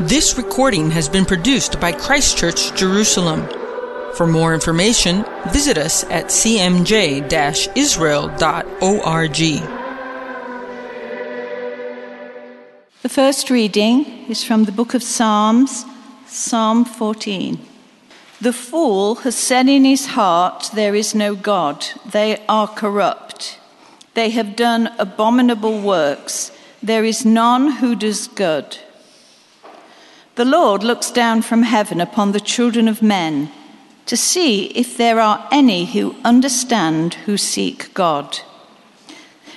This recording has been produced by Christchurch Jerusalem. For more information, visit us at cmj israel.org. The first reading is from the book of Psalms, Psalm 14. The fool has said in his heart, There is no God. They are corrupt. They have done abominable works. There is none who does good. The Lord looks down from heaven upon the children of men to see if there are any who understand who seek God.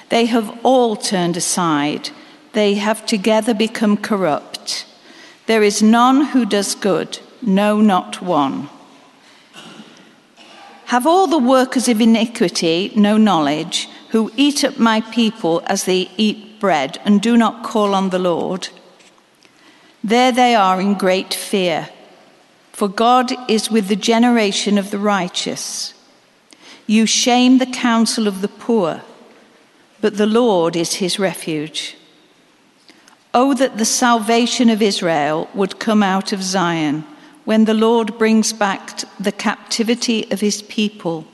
They have all turned aside, they have together become corrupt. There is none who does good, no, not one. Have all the workers of iniquity no knowledge, who eat up my people as they eat bread and do not call on the Lord? There they are in great fear, for God is with the generation of the righteous. You shame the counsel of the poor, but the Lord is his refuge. Oh, that the salvation of Israel would come out of Zion when the Lord brings back the captivity of his people.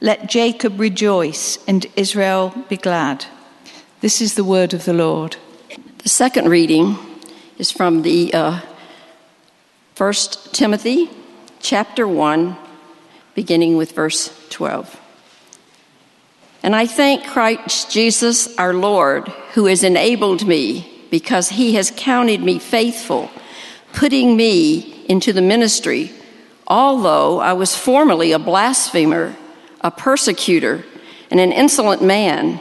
Let Jacob rejoice and Israel be glad. This is the word of the Lord. The second reading is from the uh, 1 Timothy chapter 1, beginning with verse 12. And I thank Christ Jesus our Lord, who has enabled me, because he has counted me faithful, putting me into the ministry, although I was formerly a blasphemer, a persecutor, and an insolent man.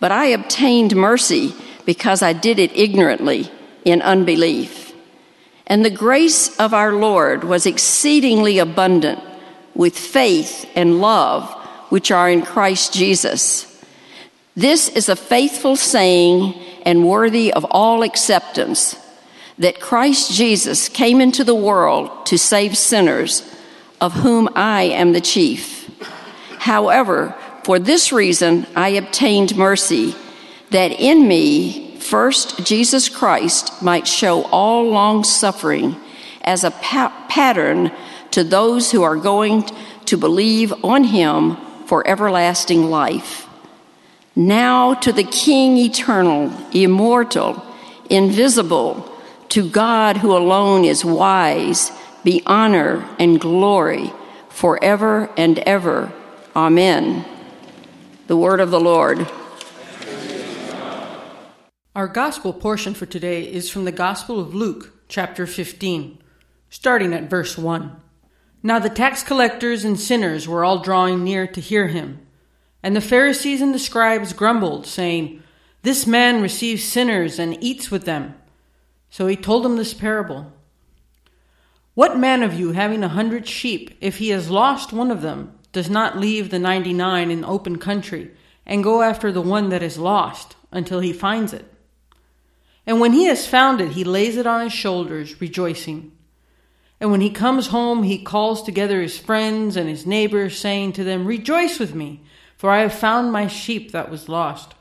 But I obtained mercy because I did it ignorantly in unbelief. And the grace of our Lord was exceedingly abundant with faith and love which are in Christ Jesus. This is a faithful saying and worthy of all acceptance that Christ Jesus came into the world to save sinners, of whom I am the chief. However, for this reason I obtained mercy, that in me First, Jesus Christ might show all long suffering as a pa- pattern to those who are going to believe on him for everlasting life. Now to the King eternal, immortal, invisible, to God who alone is wise, be honor and glory forever and ever. Amen. The word of the Lord. Our gospel portion for today is from the Gospel of Luke, chapter 15, starting at verse 1. Now the tax collectors and sinners were all drawing near to hear him. And the Pharisees and the scribes grumbled, saying, This man receives sinners and eats with them. So he told them this parable What man of you, having a hundred sheep, if he has lost one of them, does not leave the ninety nine in open country and go after the one that is lost until he finds it? And when he has found it, he lays it on his shoulders, rejoicing. And when he comes home, he calls together his friends and his neighbors, saying to them, Rejoice with me, for I have found my sheep that was lost.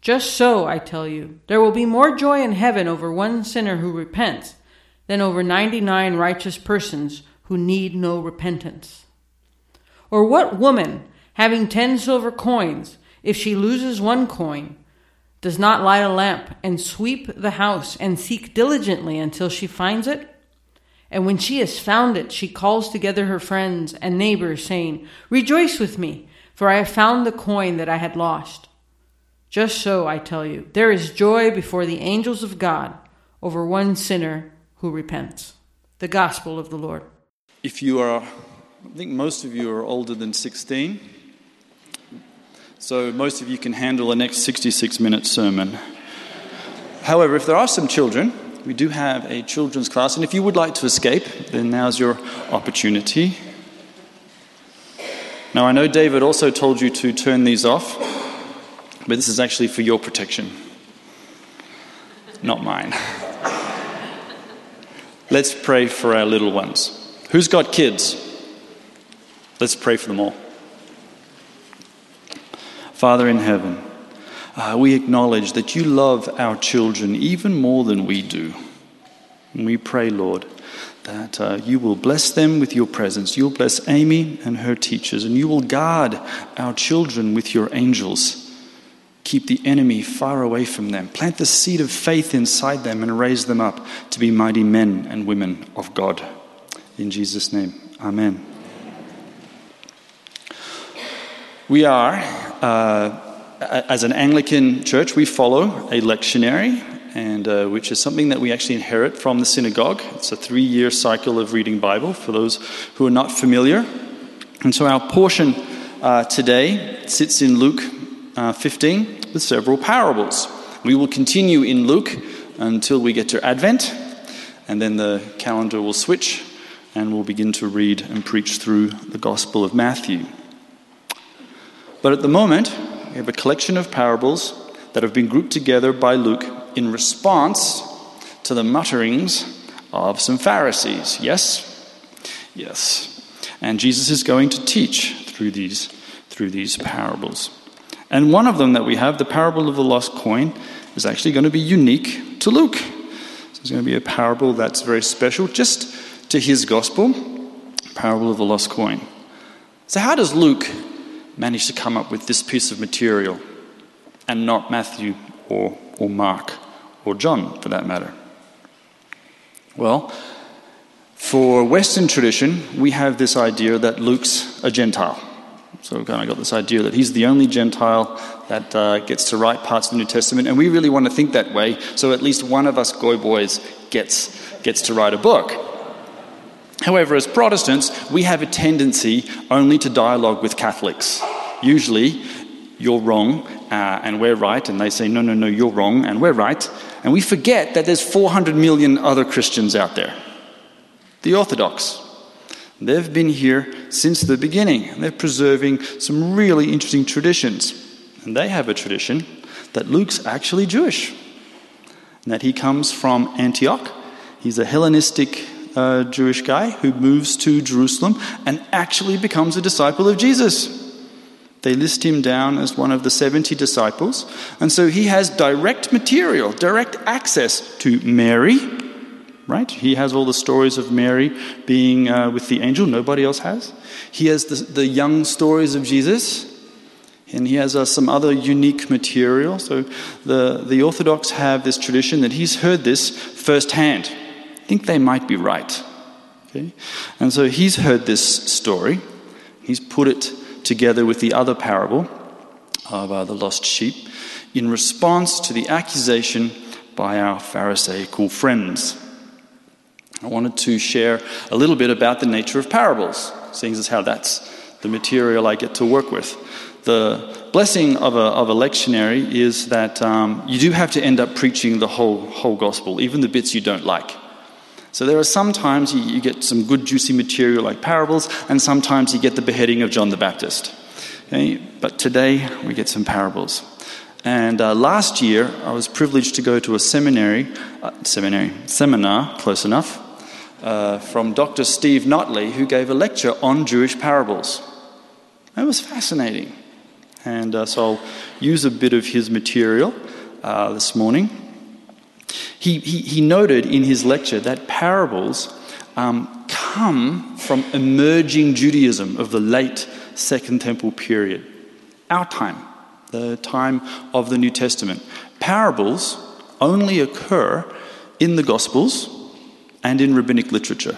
Just so, I tell you, there will be more joy in heaven over one sinner who repents than over ninety nine righteous persons who need no repentance. Or what woman, having ten silver coins, if she loses one coin, does not light a lamp and sweep the house and seek diligently until she finds it? And when she has found it, she calls together her friends and neighbors, saying, Rejoice with me, for I have found the coin that I had lost. Just so, I tell you, there is joy before the angels of God over one sinner who repents. The Gospel of the Lord. If you are, I think most of you are older than 16. So most of you can handle a next 66 minute sermon. However, if there are some children, we do have a children's class, and if you would like to escape, then now's your opportunity. Now, I know David also told you to turn these off, but this is actually for your protection, not mine. Let's pray for our little ones. Who's got kids? Let's pray for them all. Father in heaven, uh, we acknowledge that you love our children even more than we do. And we pray, Lord, that uh, you will bless them with your presence. You'll bless Amy and her teachers, and you will guard our children with your angels. Keep the enemy far away from them. Plant the seed of faith inside them and raise them up to be mighty men and women of God. In Jesus' name, Amen. We are, as an Anglican church, we follow a lectionary, and uh, which is something that we actually inherit from the synagogue. It's a three-year cycle of reading Bible for those who are not familiar. And so our portion uh, today sits in Luke uh, 15 with several parables. We will continue in Luke until we get to Advent, and then the calendar will switch, and we'll begin to read and preach through the Gospel of Matthew. But at the moment, we have a collection of parables that have been grouped together by Luke in response to the mutterings of some Pharisees. Yes? Yes. And Jesus is going to teach through these, through these parables. And one of them that we have, the parable of the lost coin, is actually going to be unique to Luke. So it's going to be a parable that's very special just to his gospel, parable of the lost coin. So, how does Luke managed to come up with this piece of material and not Matthew or, or Mark or John for that matter? Well, for Western tradition, we have this idea that Luke's a Gentile. So we've kind of got this idea that he's the only Gentile that uh, gets to write parts of the New Testament, and we really want to think that way. So at least one of us goy boys gets gets to write a book. However, as Protestants, we have a tendency only to dialogue with Catholics. Usually, you're wrong uh, and we're right, and they say, no, no, no, you're wrong and we're right. And we forget that there's 400 million other Christians out there. The Orthodox. They've been here since the beginning. They're preserving some really interesting traditions. And they have a tradition that Luke's actually Jewish, and that he comes from Antioch. He's a Hellenistic uh, Jewish guy who moves to Jerusalem and actually becomes a disciple of Jesus. They list him down as one of the 70 disciples, and so he has direct material, direct access to Mary, right? He has all the stories of Mary being uh, with the angel, nobody else has. He has the, the young stories of Jesus, and he has uh, some other unique material. So the, the Orthodox have this tradition that he's heard this firsthand think they might be right. Okay? And so he's heard this story, he's put it together with the other parable of uh, the lost sheep in response to the accusation by our Pharisaical friends. I wanted to share a little bit about the nature of parables, seeing as how that's the material I get to work with. The blessing of a, of a lectionary is that um, you do have to end up preaching the whole, whole gospel, even the bits you don't like. So there are sometimes you, you get some good juicy material like parables, and sometimes you get the beheading of John the Baptist. Okay? But today we get some parables. And uh, last year I was privileged to go to a seminary, uh, seminary seminar, close enough, uh, from Dr. Steve Notley, who gave a lecture on Jewish parables. It was fascinating. And uh, so I'll use a bit of his material uh, this morning. He, he, he noted in his lecture that parables um, come from emerging Judaism of the late Second Temple period, our time, the time of the New Testament. Parables only occur in the Gospels and in rabbinic literature.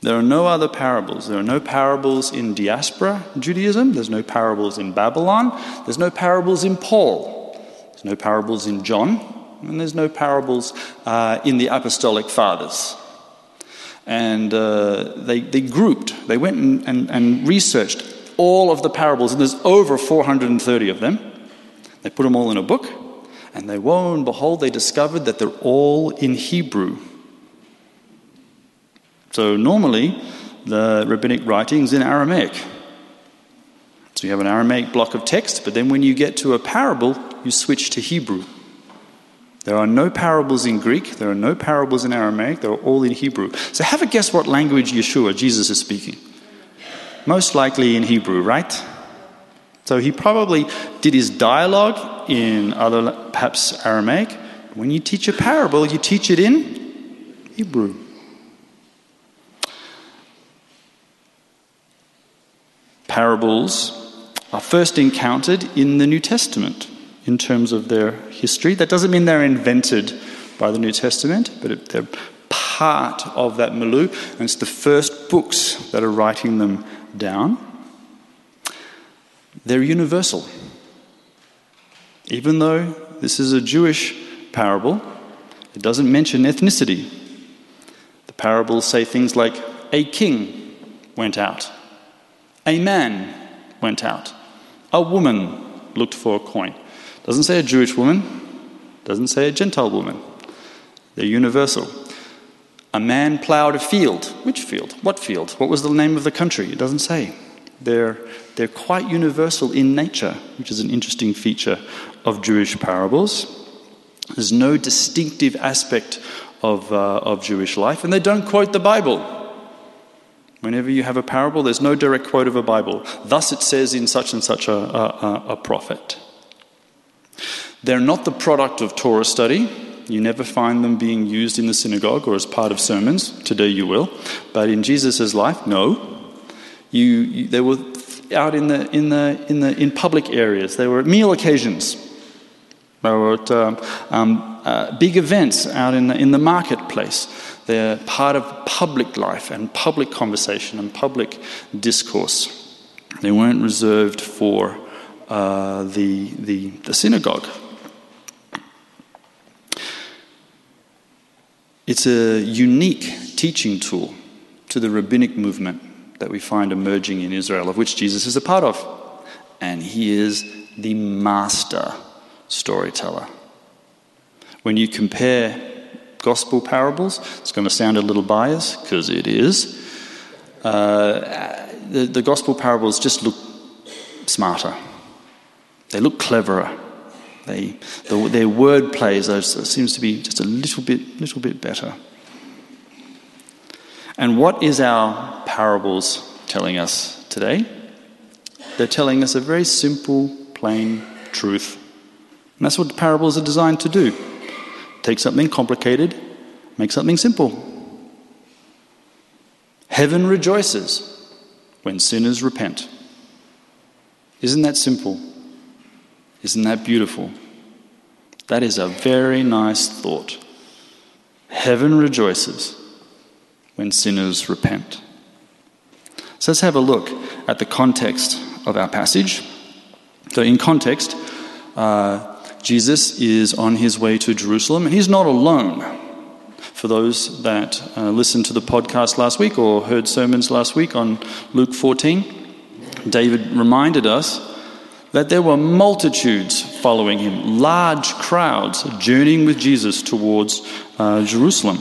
There are no other parables. There are no parables in diaspora Judaism. There's no parables in Babylon. There's no parables in Paul. There's no parables in John. And there's no parables uh, in the Apostolic Fathers. And uh, they, they grouped, they went and, and, and researched all of the parables, and there's over 430 of them. They put them all in a book, and they, woe and behold, they discovered that they're all in Hebrew. So normally, the rabbinic writing's in Aramaic. So you have an Aramaic block of text, but then when you get to a parable, you switch to Hebrew. There are no parables in Greek, there are no parables in Aramaic, they're all in Hebrew. So have a guess what language Yeshua, Jesus, is speaking. Most likely in Hebrew, right? So he probably did his dialogue in other, perhaps Aramaic. When you teach a parable, you teach it in Hebrew. Parables are first encountered in the New Testament in terms of their history. That doesn't mean they're invented by the New Testament, but they're part of that milieu, and it's the first books that are writing them down. They're universal. Even though this is a Jewish parable, it doesn't mention ethnicity. The parables say things like, a king went out, a man went out, a woman looked for a coin. Doesn't say a Jewish woman, doesn't say a Gentile woman. They're universal. A man plowed a field. Which field? What field? What was the name of the country? It doesn't say. They're, they're quite universal in nature, which is an interesting feature of Jewish parables. There's no distinctive aspect of, uh, of Jewish life, and they don't quote the Bible. Whenever you have a parable, there's no direct quote of a Bible. Thus it says in such and such a, a, a prophet. They're not the product of Torah study. You never find them being used in the synagogue or as part of sermons. Today you will. But in Jesus' life, no. You, you, they were out in the, in, the, in, the, in public areas, they were at meal occasions. They were at um, um, uh, big events out in the, in the marketplace. They're part of public life and public conversation and public discourse. They weren't reserved for uh, the, the, the synagogue. It's a unique teaching tool to the rabbinic movement that we find emerging in Israel, of which Jesus is a part of. And he is the master storyteller. When you compare gospel parables, it's going to sound a little biased, because it is. Uh, the, the gospel parables just look smarter, they look cleverer. They, the, their word plays seems to be just a little bit, little bit better. And what is our parables telling us today? They're telling us a very simple, plain truth. And that's what parables are designed to do take something complicated, make something simple. Heaven rejoices when sinners repent. Isn't that simple? Isn't that beautiful? That is a very nice thought. Heaven rejoices when sinners repent. So let's have a look at the context of our passage. So, in context, uh, Jesus is on his way to Jerusalem, and he's not alone. For those that uh, listened to the podcast last week or heard sermons last week on Luke 14, David reminded us that there were multitudes following him, large crowds journeying with Jesus towards uh, Jerusalem.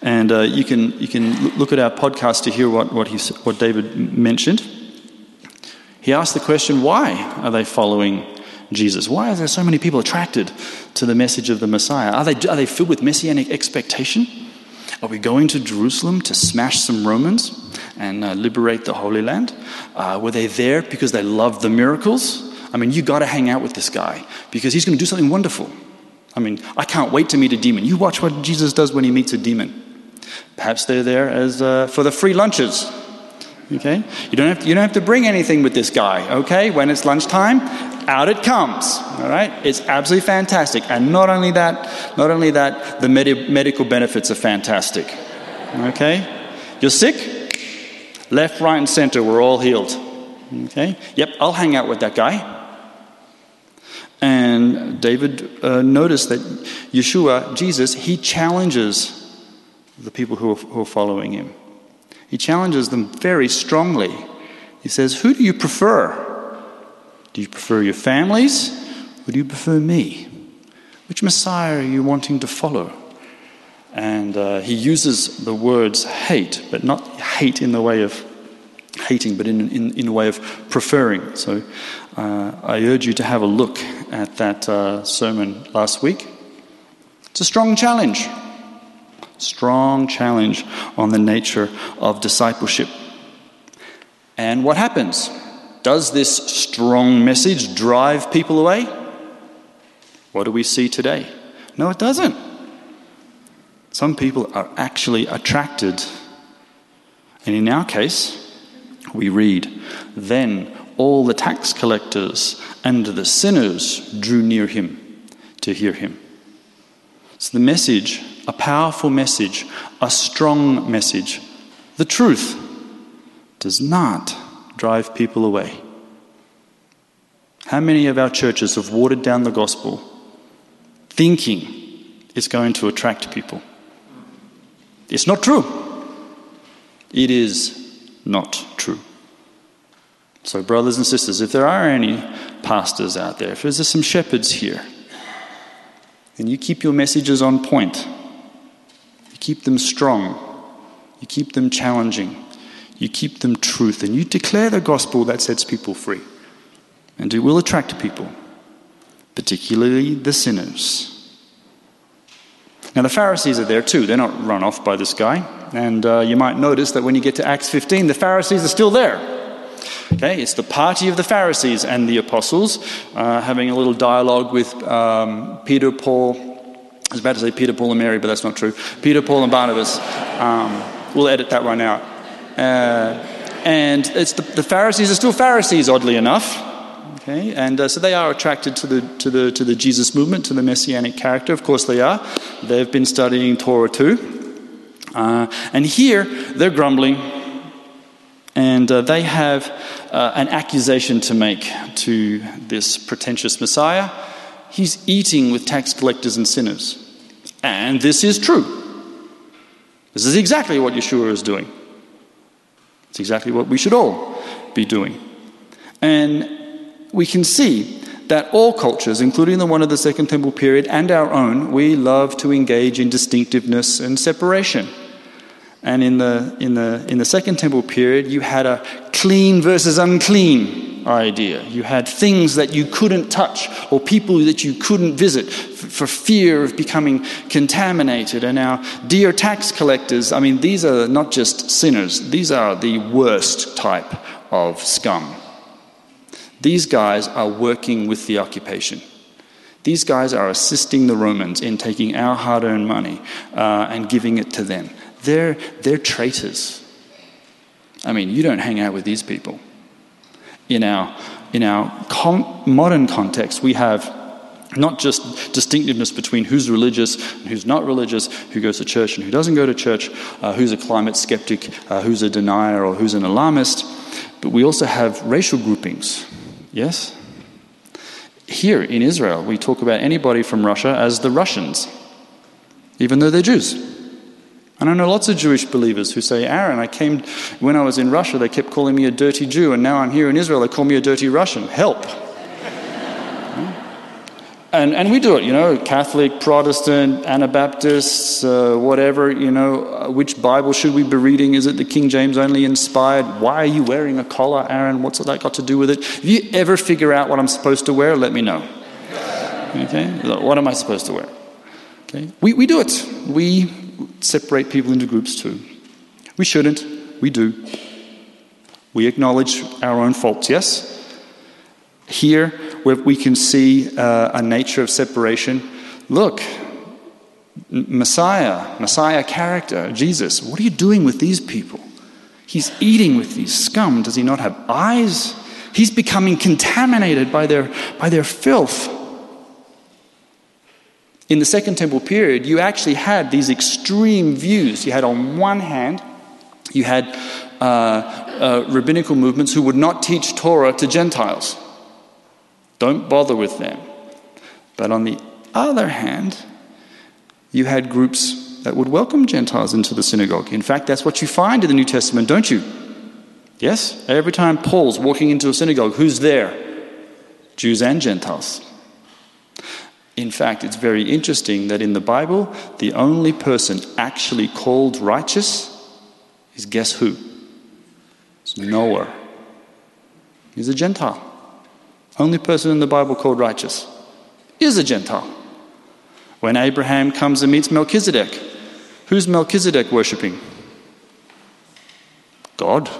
And uh, you, can, you can look at our podcast to hear what, what, he, what David mentioned. He asked the question why are they following Jesus? Why are there so many people attracted to the message of the Messiah? Are they, are they filled with messianic expectation? Are we going to Jerusalem to smash some Romans and uh, liberate the Holy Land? Uh, were they there because they loved the miracles? I mean, you got to hang out with this guy because he's going to do something wonderful. I mean, I can't wait to meet a demon. You watch what Jesus does when he meets a demon. Perhaps they're there as uh, for the free lunches. Okay, you don't have to, you don't have to bring anything with this guy. Okay, when it's lunchtime, out it comes. All right, it's absolutely fantastic. And not only that, not only that, the med- medical benefits are fantastic. Okay, you're sick, left, right, and center. We're all healed. Okay, yep, I'll hang out with that guy. And David uh, noticed that Yeshua, Jesus, he challenges the people who are, who are following him. He challenges them very strongly. He says, Who do you prefer? Do you prefer your families or do you prefer me? Which Messiah are you wanting to follow? And uh, he uses the words hate, but not hate in the way of hating, but in, in, in a way of preferring. So uh, I urge you to have a look at that uh, sermon last week. It's a strong challenge strong challenge on the nature of discipleship. And what happens? Does this strong message drive people away? What do we see today? No, it doesn't. Some people are actually attracted. And in our case, we read, Then all the tax collectors and the sinners drew near him to hear him. So the message, a powerful message, a strong message, the truth does not drive people away. How many of our churches have watered down the gospel thinking it's going to attract people? It's not true. It is not true. So, brothers and sisters, if there are any pastors out there, if there's some shepherds here, then you keep your messages on point. You keep them strong. You keep them challenging. You keep them truth. And you declare the gospel that sets people free. And it will attract people, particularly the sinners. Now, the Pharisees are there too. They're not run off by this guy. And uh, you might notice that when you get to Acts 15, the Pharisees are still there. Okay, it's the party of the Pharisees and the apostles uh, having a little dialogue with um, Peter, Paul. I was about to say Peter, Paul, and Mary, but that's not true. Peter, Paul, and Barnabas. Um, we'll edit that one out. Uh, and it's the, the, Pharisees are still Pharisees, oddly enough. Okay, and uh, so they are attracted to the, to, the, to the Jesus movement, to the messianic character. Of course, they are. They've been studying Torah too. Uh, and here, they're grumbling and uh, they have uh, an accusation to make to this pretentious Messiah. He's eating with tax collectors and sinners. And this is true. This is exactly what Yeshua is doing. It's exactly what we should all be doing. And we can see that all cultures, including the one of the Second Temple period and our own, we love to engage in distinctiveness and separation. And in the, in, the, in the Second Temple period, you had a clean versus unclean idea. You had things that you couldn't touch or people that you couldn't visit for fear of becoming contaminated. And our dear tax collectors, I mean, these are not just sinners, these are the worst type of scum. These guys are working with the occupation. These guys are assisting the Romans in taking our hard earned money uh, and giving it to them. They're, they're traitors. I mean, you don't hang out with these people. In our, in our com- modern context, we have not just distinctiveness between who's religious and who's not religious, who goes to church and who doesn't go to church, uh, who's a climate skeptic, uh, who's a denier, or who's an alarmist, but we also have racial groupings. Yes? Here in Israel, we talk about anybody from Russia as the Russians, even though they're Jews. And I know lots of Jewish believers who say, Aaron, I came, when I was in Russia, they kept calling me a dirty Jew, and now I'm here in Israel, they call me a dirty Russian. Help. and, and we do it, you know, Catholic, Protestant, Anabaptists, uh, whatever, you know, uh, which Bible should we be reading? Is it the King James only inspired? Why are you wearing a collar, Aaron? What's that got to do with it? If you ever figure out what I'm supposed to wear, let me know. Okay? What am I supposed to wear? Okay? We, we do it. We separate people into groups too. We shouldn't. We do. We acknowledge our own faults, yes? Here, where we can see uh, a nature of separation, look, Messiah, Messiah character, Jesus, what are you doing with these people? He's eating with these scum. Does he not have eyes? He's becoming contaminated by their, by their filth. In the Second Temple period, you actually had these extreme views. You had, on one hand, you had uh, uh, rabbinical movements who would not teach Torah to Gentiles. Don't bother with them. But on the other hand, you had groups that would welcome Gentiles into the synagogue. In fact, that's what you find in the New Testament, don't you? Yes? Every time Paul's walking into a synagogue, who's there? Jews and Gentiles. In fact, it's very interesting that in the Bible, the only person actually called righteous is guess who? It's Noah. He's a Gentile. Only person in the Bible called righteous is a Gentile. When Abraham comes and meets Melchizedek, who's Melchizedek worshipping? God.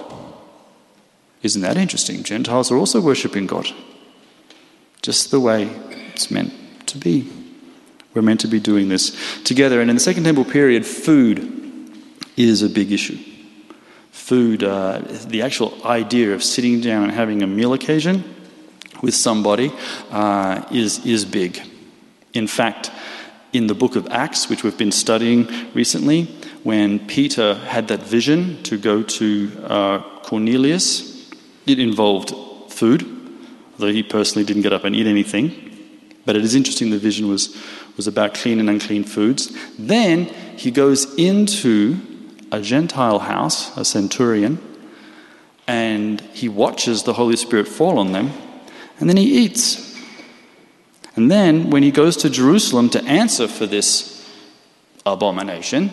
Isn't that interesting? Gentiles are also worshipping God. Just the way it's meant to be. We're meant to be doing this together. And in the Second Temple period, food is a big issue. Food, uh, the actual idea of sitting down and having a meal occasion with somebody uh, is, is big. In fact, in the book of Acts, which we've been studying recently, when Peter had that vision to go to uh, Cornelius, it involved food, though he personally didn't get up and eat anything. But it is interesting the vision was, was about clean and unclean foods. Then he goes into a Gentile house, a centurion, and he watches the Holy Spirit fall on them, and then he eats. And then, when he goes to Jerusalem to answer for this abomination,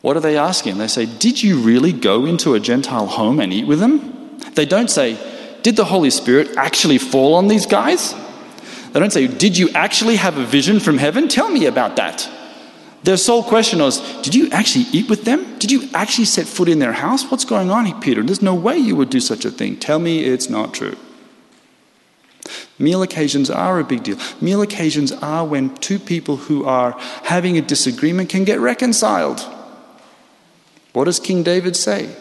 what do they ask him? They say, Did you really go into a Gentile home and eat with them? They don't say, Did the Holy Spirit actually fall on these guys? They don't say, Did you actually have a vision from heaven? Tell me about that. Their sole question was, Did you actually eat with them? Did you actually set foot in their house? What's going on, here, Peter? There's no way you would do such a thing. Tell me it's not true. Meal occasions are a big deal. Meal occasions are when two people who are having a disagreement can get reconciled. What does King David say?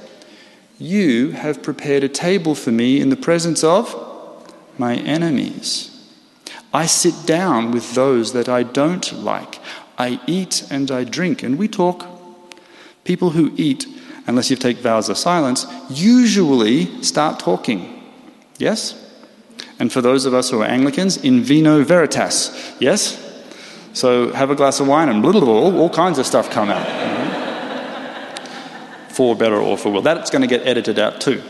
You have prepared a table for me in the presence of my enemies. I sit down with those that I don't like. I eat and I drink, and we talk. People who eat, unless you take vows of silence, usually start talking. Yes? And for those of us who are Anglicans, in vino veritas. Yes? So have a glass of wine and blah, blah, blah, all, all kinds of stuff come out. for better or for worse. That's going to get edited out too.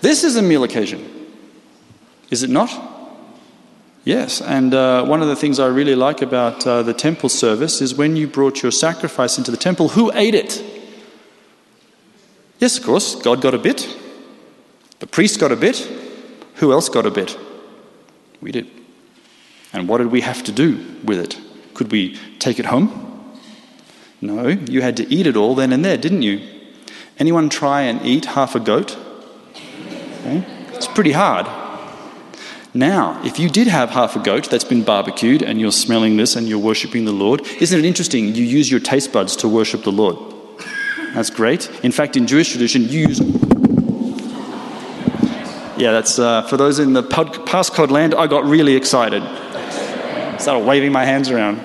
This is a meal occasion. Is it not? Yes, and uh, one of the things I really like about uh, the temple service is when you brought your sacrifice into the temple, who ate it? Yes, of course, God got a bit. The priest got a bit. Who else got a bit? We did. And what did we have to do with it? Could we take it home? No, you had to eat it all then and there, didn't you? Anyone try and eat half a goat? Okay. It's pretty hard. Now, if you did have half a goat that's been barbecued and you're smelling this and you're worshipping the Lord, isn't it interesting? You use your taste buds to worship the Lord. That's great. In fact, in Jewish tradition, you use. Yeah, that's uh, for those in the podcast land. I got really excited. Started waving my hands around.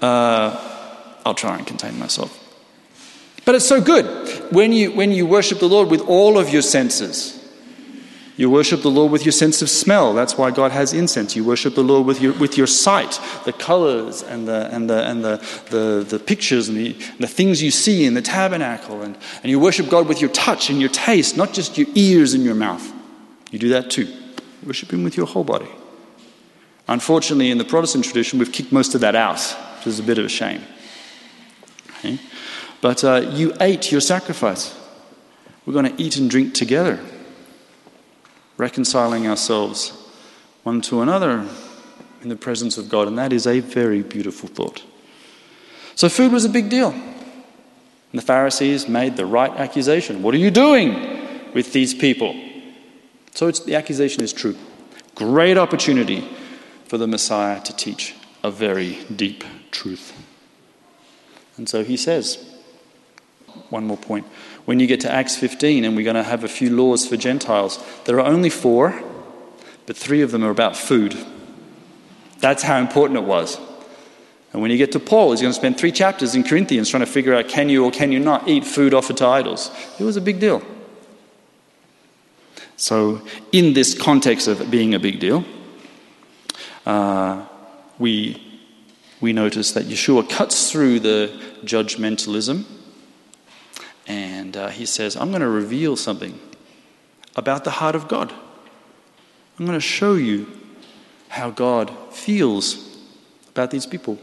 Uh, I'll try and contain myself. But it's so good when you when you worship the Lord with all of your senses. You worship the Lord with your sense of smell. That's why God has incense. You worship the Lord with your, with your sight, the colors and the, and the, and the, the, the pictures and the, the things you see in the tabernacle. And, and you worship God with your touch and your taste, not just your ears and your mouth. You do that too. Worship Him with your whole body. Unfortunately, in the Protestant tradition, we've kicked most of that out, which is a bit of a shame. Okay? But uh, you ate your sacrifice. We're going to eat and drink together reconciling ourselves one to another in the presence of God. And that is a very beautiful thought. So, food was a big deal. And the Pharisees made the right accusation. What are you doing with these people? So, the accusation is true. Great opportunity for the Messiah to teach a very deep truth. And so he says, one more point. When you get to Acts 15, and we're going to have a few laws for Gentiles, there are only four, but three of them are about food. That's how important it was. And when you get to Paul, he's going to spend three chapters in Corinthians trying to figure out can you or can you not eat food offered to idols. It was a big deal. So, in this context of being a big deal, uh, we, we notice that Yeshua cuts through the judgmentalism and uh, he says, I'm going to reveal something about the heart of God. I'm going to show you how God feels about these people.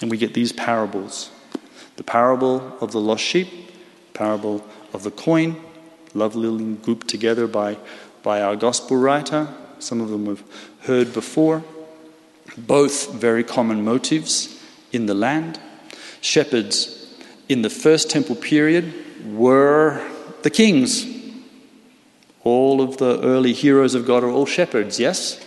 And we get these parables the parable of the lost sheep, parable of the coin, lovely grouped together by, by our gospel writer. Some of them we've heard before. Both very common motives in the land. Shepherds in the first temple period were the kings. All of the early heroes of God are all shepherds, yes?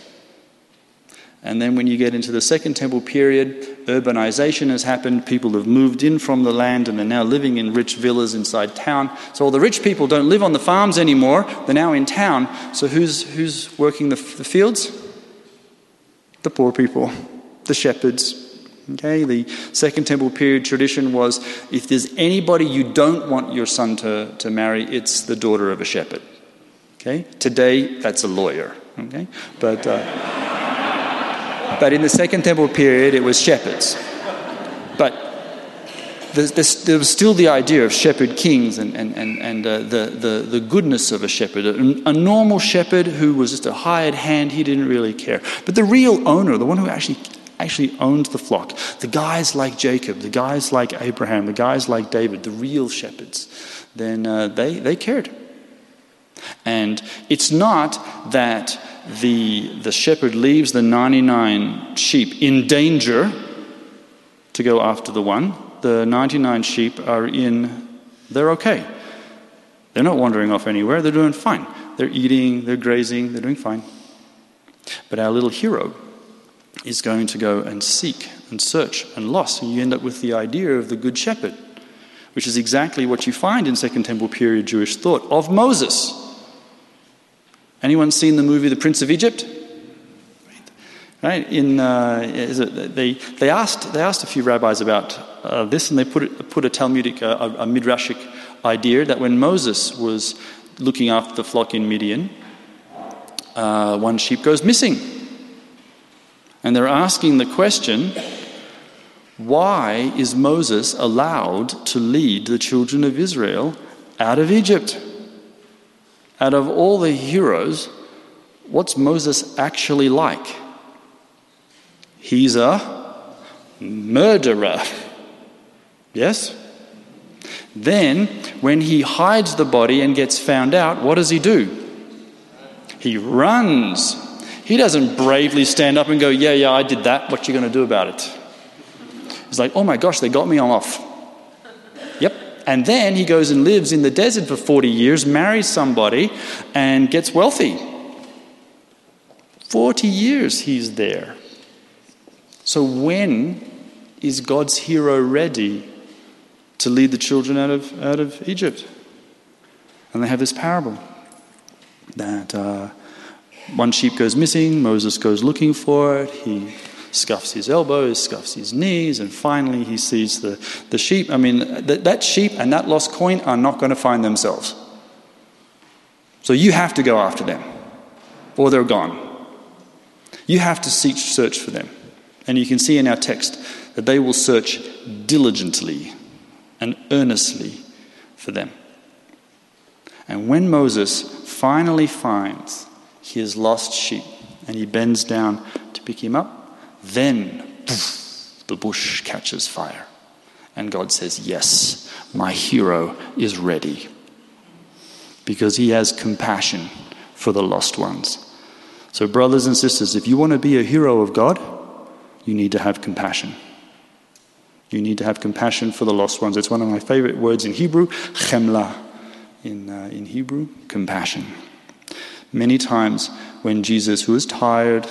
And then when you get into the Second Temple period, urbanization has happened. People have moved in from the land and are now living in rich villas inside town. So all the rich people don't live on the farms anymore, they're now in town. So who's, who's working the, the fields? The poor people, the shepherds. Okay, the Second Temple period tradition was if there's anybody you don't want your son to, to marry, it's the daughter of a shepherd. Okay, today that's a lawyer. Okay, but. Uh, but in the Second Temple period, it was shepherds. But there was still the idea of shepherd kings and, and, and, and uh, the, the, the goodness of a shepherd. A, a, normal shepherd who was just a hired hand, he didn't really care. But the real owner, the one who actually, actually owned the flock, the guys like Jacob, the guys like Abraham, the guys like David, the real shepherds, then uh, they, they cared. And it's not that the, the shepherd leaves the 99 sheep in danger to go after the one. The 99 sheep are in, they're okay. They're not wandering off anywhere, they're doing fine. They're eating, they're grazing, they're doing fine. But our little hero is going to go and seek and search and lost, and you end up with the idea of the good shepherd, which is exactly what you find in Second Temple period Jewish thought of Moses. Anyone seen the movie The Prince of Egypt? Right? In, uh, it, they, they, asked, they asked a few rabbis about uh, this, and they put, it, put a Talmudic, uh, a, a Midrashic idea that when Moses was looking after the flock in Midian, uh, one sheep goes missing. And they're asking the question why is Moses allowed to lead the children of Israel out of Egypt? out of all the heroes, what's Moses actually like? He's a murderer. Yes? Then, when he hides the body and gets found out, what does he do? He runs. He doesn't bravely stand up and go, Yeah, yeah, I did that. What you going to do about it? He's like, Oh my gosh, they got me, I'm off. Yep. And then he goes and lives in the desert for 40 years, marries somebody, and gets wealthy. 40 years he's there. So, when is God's hero ready to lead the children out of, out of Egypt? And they have this parable that uh, one sheep goes missing, Moses goes looking for it, he scuffs his elbows, scuffs his knees, and finally he sees the, the sheep. I mean, that, that sheep and that lost coin are not going to find themselves. So you have to go after them, or they're gone. You have to seek, search for them. And you can see in our text that they will search diligently and earnestly for them. And when Moses finally finds his lost sheep and he bends down to pick him up, then poof, the bush catches fire. And God says, Yes, my hero is ready. Because he has compassion for the lost ones. So, brothers and sisters, if you want to be a hero of God, you need to have compassion. You need to have compassion for the lost ones. It's one of my favorite words in Hebrew, chemla, in, uh, in Hebrew, compassion. Many times when Jesus, who is tired,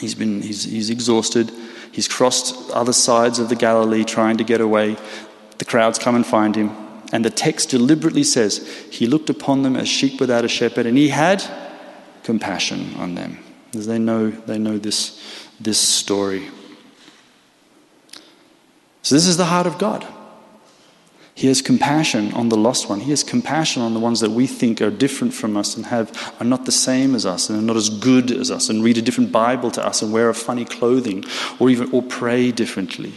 He's, been, he's, he's exhausted. He's crossed other sides of the Galilee trying to get away. The crowds come and find him. And the text deliberately says, He looked upon them as sheep without a shepherd, and He had compassion on them. Because they know, they know this, this story. So, this is the heart of God. He has compassion on the lost one. He has compassion on the ones that we think are different from us and have are not the same as us and are not as good as us and read a different Bible to us and wear a funny clothing or even or pray differently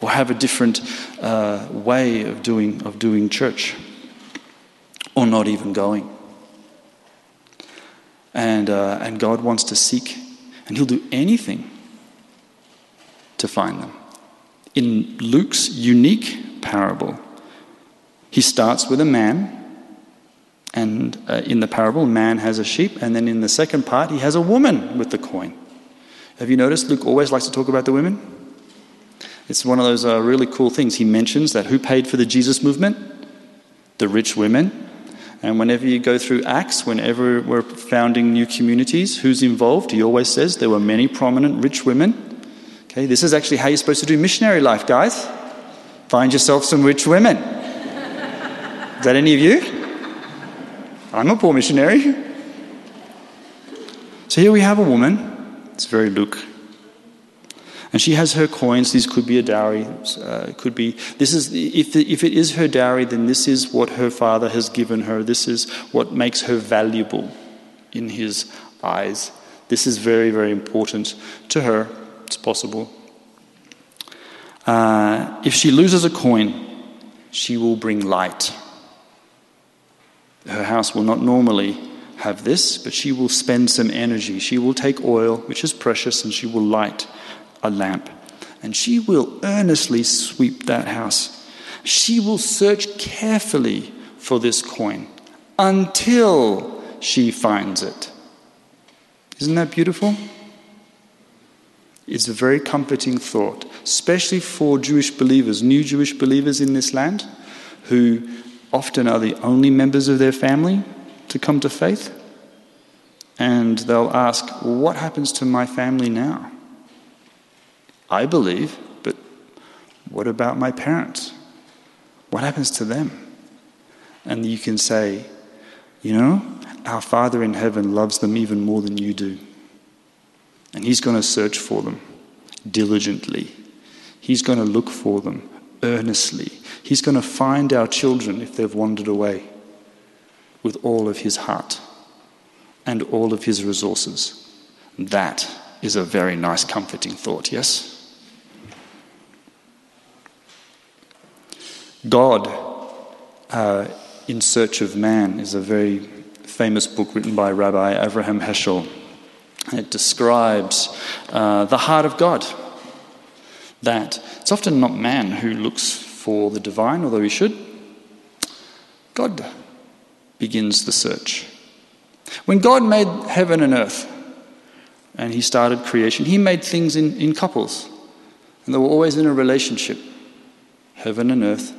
or have a different uh, way of doing of doing church or not even going. And uh, and God wants to seek and He'll do anything to find them. In Luke's unique parable. He starts with a man, and uh, in the parable, man has a sheep, and then in the second part, he has a woman with the coin. Have you noticed Luke always likes to talk about the women? It's one of those uh, really cool things. He mentions that who paid for the Jesus movement? The rich women. And whenever you go through Acts, whenever we're founding new communities, who's involved? He always says there were many prominent rich women. Okay, this is actually how you're supposed to do missionary life, guys. Find yourself some rich women. is that any of you? I'm a poor missionary. So here we have a woman. It's very Luke. And she has her coins. These could be a dowry. Uh, could be this is if if it is her dowry, then this is what her father has given her. This is what makes her valuable in his eyes. This is very very important to her. It's possible. Uh, if she loses a coin, she will bring light. Her house will not normally have this, but she will spend some energy. She will take oil, which is precious, and she will light a lamp. And she will earnestly sweep that house. She will search carefully for this coin until she finds it. Isn't that beautiful? It's a very comforting thought, especially for Jewish believers, new Jewish believers in this land, who often are the only members of their family to come to faith. And they'll ask, What happens to my family now? I believe, but what about my parents? What happens to them? And you can say, You know, our Father in heaven loves them even more than you do. And He's going to search for them diligently. He's going to look for them earnestly. He's going to find our children if they've wandered away with all of His heart and all of His resources. That is a very nice, comforting thought, yes? God uh, in Search of Man is a very famous book written by Rabbi Avraham Heschel. It describes uh, the heart of God. That it's often not man who looks for the divine, although he should. God begins the search. When God made heaven and earth and he started creation, he made things in, in couples. And they were always in a relationship heaven and earth,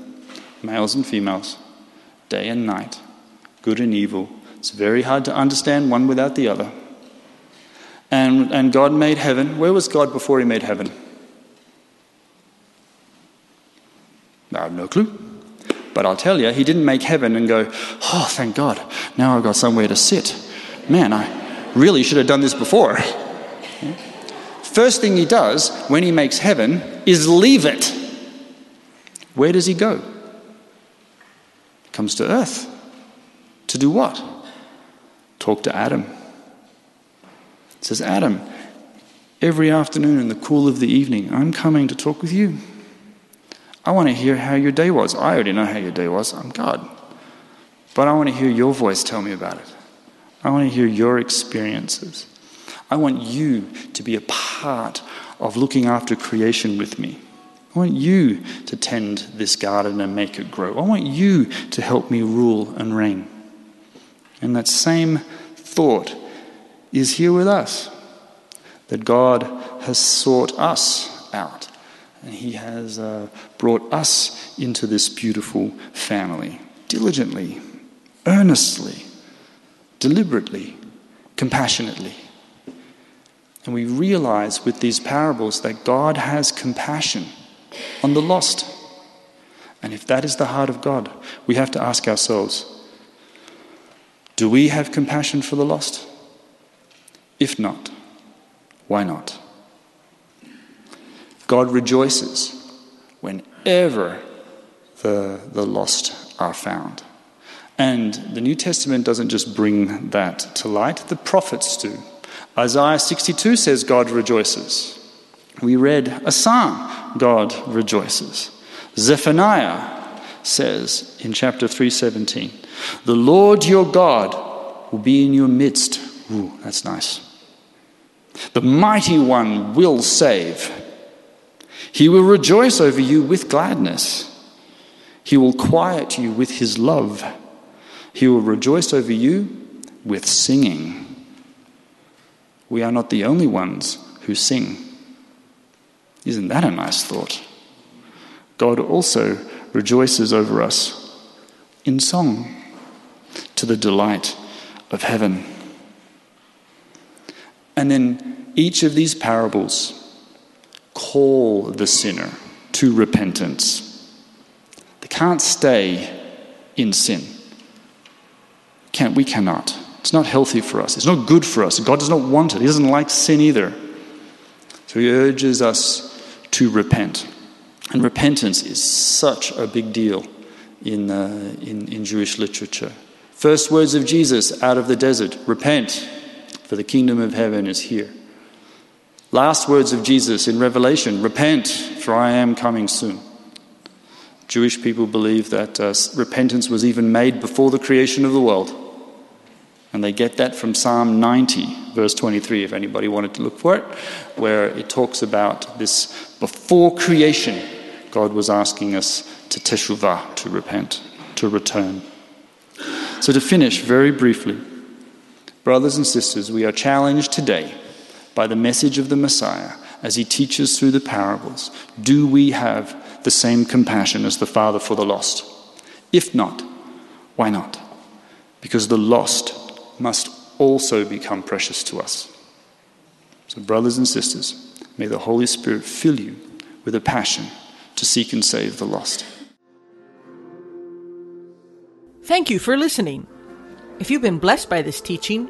males and females, day and night, good and evil. It's very hard to understand one without the other. And, and God made heaven. Where was God before He made heaven? I have no clue. But I'll tell you, He didn't make heaven and go, oh, thank God, now I've got somewhere to sit. Man, I really should have done this before. First thing He does when He makes heaven is leave it. Where does He go? Comes to earth. To do what? Talk to Adam says, Adam, every afternoon in the cool of the evening, I'm coming to talk with you. I want to hear how your day was. I already know how your day was. I'm God. But I want to hear your voice tell me about it. I want to hear your experiences. I want you to be a part of looking after creation with me. I want you to tend this garden and make it grow. I want you to help me rule and reign. And that same thought is here with us. That God has sought us out and He has uh, brought us into this beautiful family diligently, earnestly, deliberately, compassionately. And we realize with these parables that God has compassion on the lost. And if that is the heart of God, we have to ask ourselves do we have compassion for the lost? If not, why not? God rejoices whenever the, the lost are found. And the New Testament doesn't just bring that to light, the prophets do. Isaiah 62 says God rejoices. We read a psalm, God rejoices. Zephaniah says in chapter 317, The Lord your God will be in your midst. Ooh, that's nice. The mighty one will save. He will rejoice over you with gladness. He will quiet you with his love. He will rejoice over you with singing. We are not the only ones who sing. Isn't that a nice thought? God also rejoices over us in song. to the delight of heaven. And then each of these parables call the sinner to repentance. They can't stay in sin. Can't, we cannot. It's not healthy for us. It's not good for us. God does not want it. He doesn't like sin either. So he urges us to repent. And repentance is such a big deal in, uh, in, in Jewish literature. First words of Jesus out of the desert repent, for the kingdom of heaven is here. Last words of Jesus in Revelation repent, for I am coming soon. Jewish people believe that uh, repentance was even made before the creation of the world. And they get that from Psalm 90, verse 23, if anybody wanted to look for it, where it talks about this before creation, God was asking us to teshuvah, to repent, to return. So, to finish very briefly, brothers and sisters, we are challenged today by the message of the Messiah as he teaches through the parables. Do we have the same compassion as the Father for the lost? If not, why not? Because the lost must also become precious to us. So, brothers and sisters, may the Holy Spirit fill you with a passion to seek and save the lost. Thank you for listening. If you've been blessed by this teaching,